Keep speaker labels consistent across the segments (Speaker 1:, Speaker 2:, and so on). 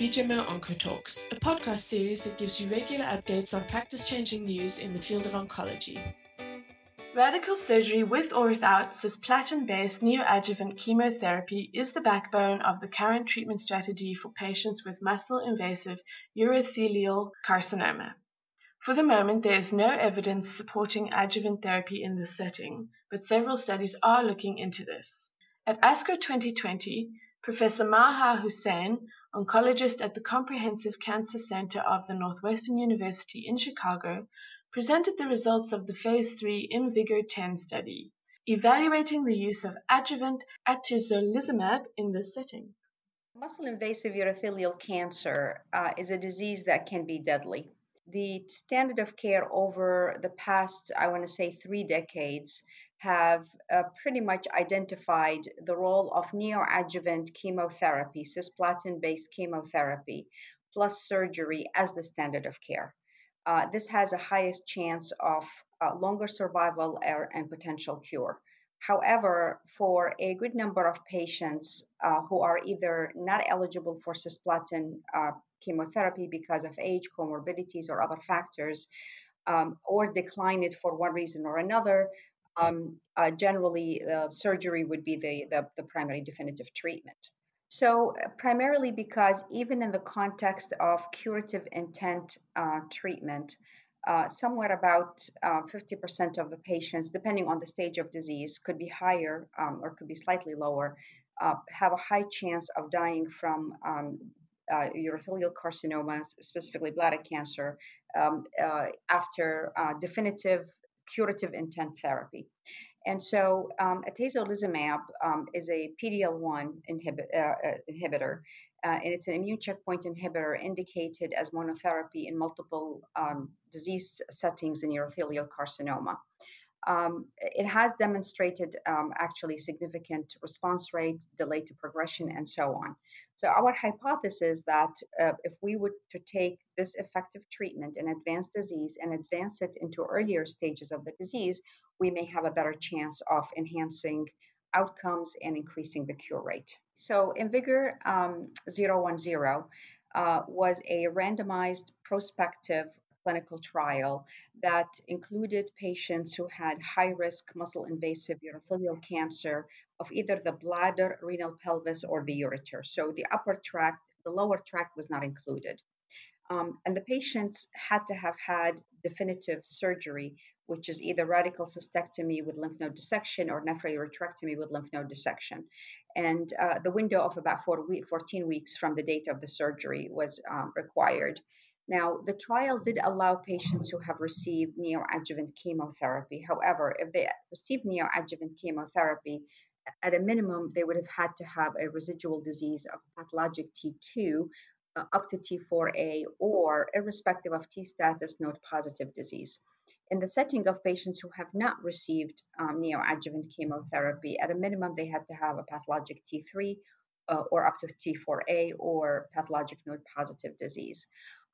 Speaker 1: BGMO Oncotalks, a podcast series that gives you regular updates on practice changing news in the field of oncology. Radical surgery with or without cisplatin based neoadjuvant chemotherapy is the backbone of the current treatment strategy for patients with muscle invasive urothelial carcinoma. For the moment, there is no evidence supporting adjuvant therapy in this setting, but several studies are looking into this. At ASCO 2020, Professor Maha Hussain, oncologist at the Comprehensive Cancer Center of the Northwestern University in Chicago, presented the results of the phase 3 IMvigor10 study, evaluating the use of adjuvant atezolizumab in this setting.
Speaker 2: Muscle invasive urothelial cancer uh, is a disease that can be deadly. The standard of care over the past, I want to say, three decades have uh, pretty much identified the role of neoadjuvant chemotherapy, cisplatin based chemotherapy, plus surgery as the standard of care. Uh, this has a highest chance of uh, longer survival and potential cure. However, for a good number of patients uh, who are either not eligible for cisplatin uh, chemotherapy because of age, comorbidities, or other factors, um, or decline it for one reason or another, um, uh, generally uh, surgery would be the, the, the, primary definitive treatment. So, uh, primarily because even in the context of curative intent uh, treatment, uh, somewhere about 50% uh, of the patients, depending on the stage of disease, could be higher um, or could be slightly lower, have a high chance of dying from um, urothelial carcinomas, specifically bladder cancer, um, after definitive curative intent therapy. And so um, atezolizumab um, is a PD-L1 inhibi- uh, uh, inhibitor, uh, and it's an immune checkpoint inhibitor indicated as monotherapy in multiple um, disease settings in urothelial carcinoma. Um, it has demonstrated um, actually significant response rate, delay to progression, and so on. So our hypothesis that uh, if we were to take this effective treatment in advanced disease and advance it into earlier stages of the disease, we may have a better chance of enhancing outcomes and increasing the cure rate. So IMvigor um, 010 uh, was a randomized prospective clinical trial that included patients who had high risk muscle invasive urothelial cancer of either the bladder, renal pelvis, or the ureter. So the upper tract, the lower tract was not included. Um, and the patients had to have had definitive surgery, which is either radical cystectomy with lymph node dissection or nephroureterectomy with lymph node dissection. And uh, the window of about four 14 weeks from the date of the surgery was um, required. Now, the trial did allow patients who have received neoadjuvant chemotherapy. However, if they received neoadjuvant chemotherapy, at a minimum, they would have had to have a residual disease of pathologic T2 uh, up to T4A or irrespective of T status node positive disease. In the setting of patients who have not received um, neoadjuvant chemotherapy, at a minimum, they had to have a pathologic T3 uh, or up to T4A or pathologic node positive disease.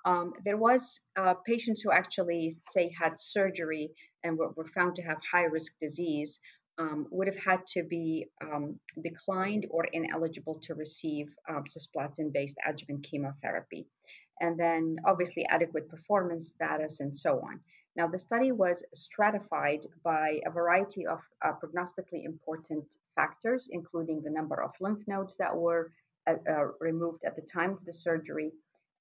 Speaker 2: Um, there was uh, patients who actually say had surgery and were, were found to have high risk disease um, would have had to be um, declined or ineligible to receive um, cisplatin based adjuvant chemotherapy. And then obviously adequate performance status and so on. Now, the study was stratified by a variety of uh, prognostically important factors, including the number of lymph nodes that were uh, uh, removed at the time of the surgery,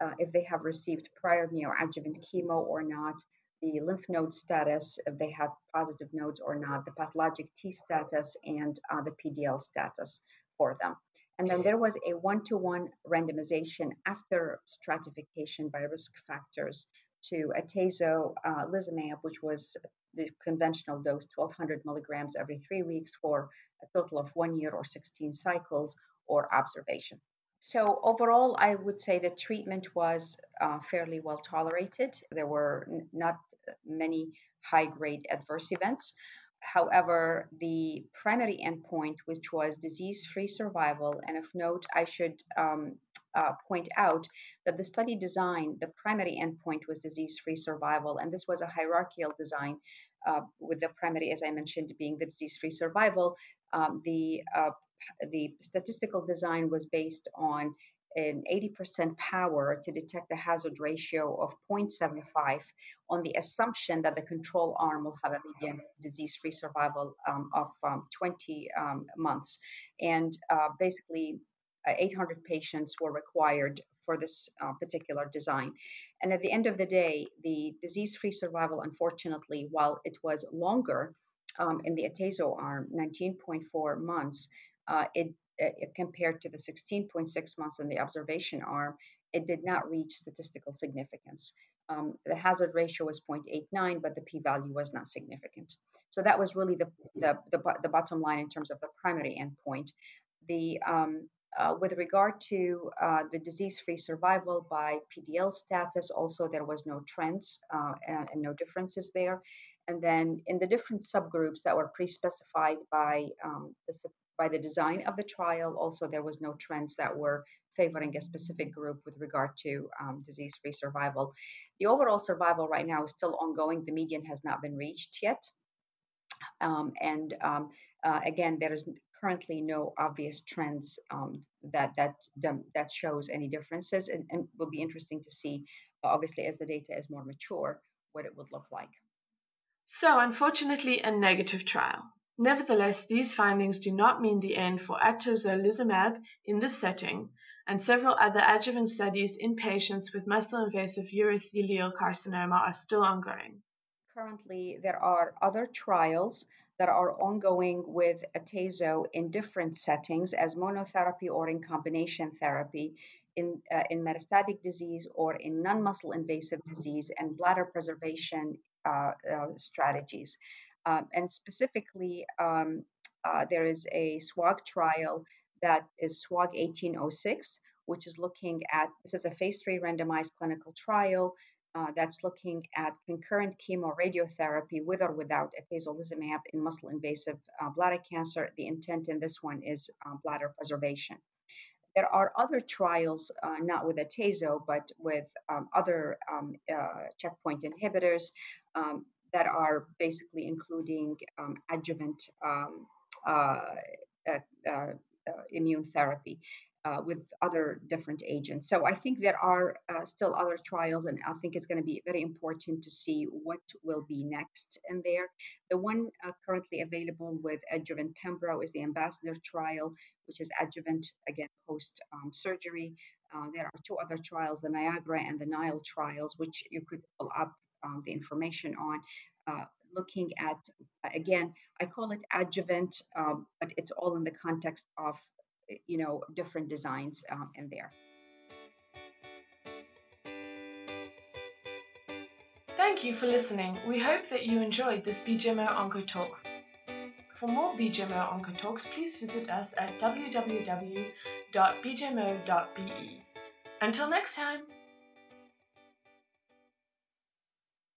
Speaker 2: uh, if they have received prior neoadjuvant chemo or not, the lymph node status, if they had positive nodes or not, the pathologic T status, and uh, the PDL status for them. And then there was a one to one randomization after stratification by risk factors to atezolizumab, uh, which was the conventional dose, 1200 milligrams every three weeks for a total of one year or 16 cycles, or observation. So overall, I would say the treatment was uh, fairly well tolerated. There were n- not many high-grade adverse events. However, the primary endpoint, which was disease-free survival, and of note, I should um, uh, point out that the study design, the primary endpoint was disease-free survival, and this was a hierarchical design uh, with the primary, as I mentioned, being the disease-free survival. Um, the uh, the statistical design was based on an 80% power to detect a hazard ratio of 0.75 on the assumption that the control arm will have a median disease free survival um, of um, 20 um, months. And uh, basically, 800 patients were required for this uh, particular design. And at the end of the day, the disease free survival, unfortunately, while it was longer um, in the atezo arm, 19.4 months, uh, it, it, compared to the 16.6 months in the observation arm, it did not reach statistical significance. Um, the hazard ratio was 0.89, but the p-value was not significant. So that was really the, the, the, the bottom line in terms of the primary endpoint. The um, uh, with regard to uh, the disease-free survival by PDL status, also there was no trends uh, and, and, no differences there. And then in the different subgroups that were pre-specified by um, the, by the design of the trial, also there was no trends that were favoring a specific group with regard to um, disease-free survival. The overall survival right now is still ongoing. The median has not been reached yet. Um, and um, uh, again, there is currently no obvious trends um, that that that shows any differences, and, and will be interesting to see, uh, obviously, as the data is more mature, what it would look like.
Speaker 1: So, unfortunately, a negative trial. Nevertheless, these findings do not mean the end for atezolizumab in this setting, and several other adjuvant studies in patients with muscle-invasive urothelial carcinoma are still ongoing.
Speaker 2: Currently, there are other trials that are ongoing with atezo in different settings as monotherapy or in combination therapy in, uh, in metastatic disease or in non-muscle invasive disease and bladder preservation uh, uh, strategies. Um, and specifically, um, uh, there is a SWOG trial that is SWOG 1806, which is looking at this is a phase three randomized clinical trial uh, that's looking at concurrent chemoradiotherapy with or without atezolizumab in muscle invasive uh, bladder cancer. The intent in this one is uh, bladder preservation. There are other trials, uh, not with atezo, but with um, other um, uh, checkpoint inhibitors um, that are basically including um, adjuvant um, immune therapy uh, with other different agents. So I think there are uh, still other trials, and I think it's going to be very important to see what will be next in there. The one uh, currently available with adjuvant pembro is the ambassador trial, which is adjuvant again post um, surgery. Uh, there are two other trials, the Niagara and the Nile trials, which you could pull up um, the information on. Uh, looking at again, I call it adjuvant, um, but it's all in the context of you know, different designs um, in there.
Speaker 1: Thank you for listening. We hope that you enjoyed this BGMO Onco Talk. For more BGMO Onco Talks, please visit us at www.bgmo.be. Until next time!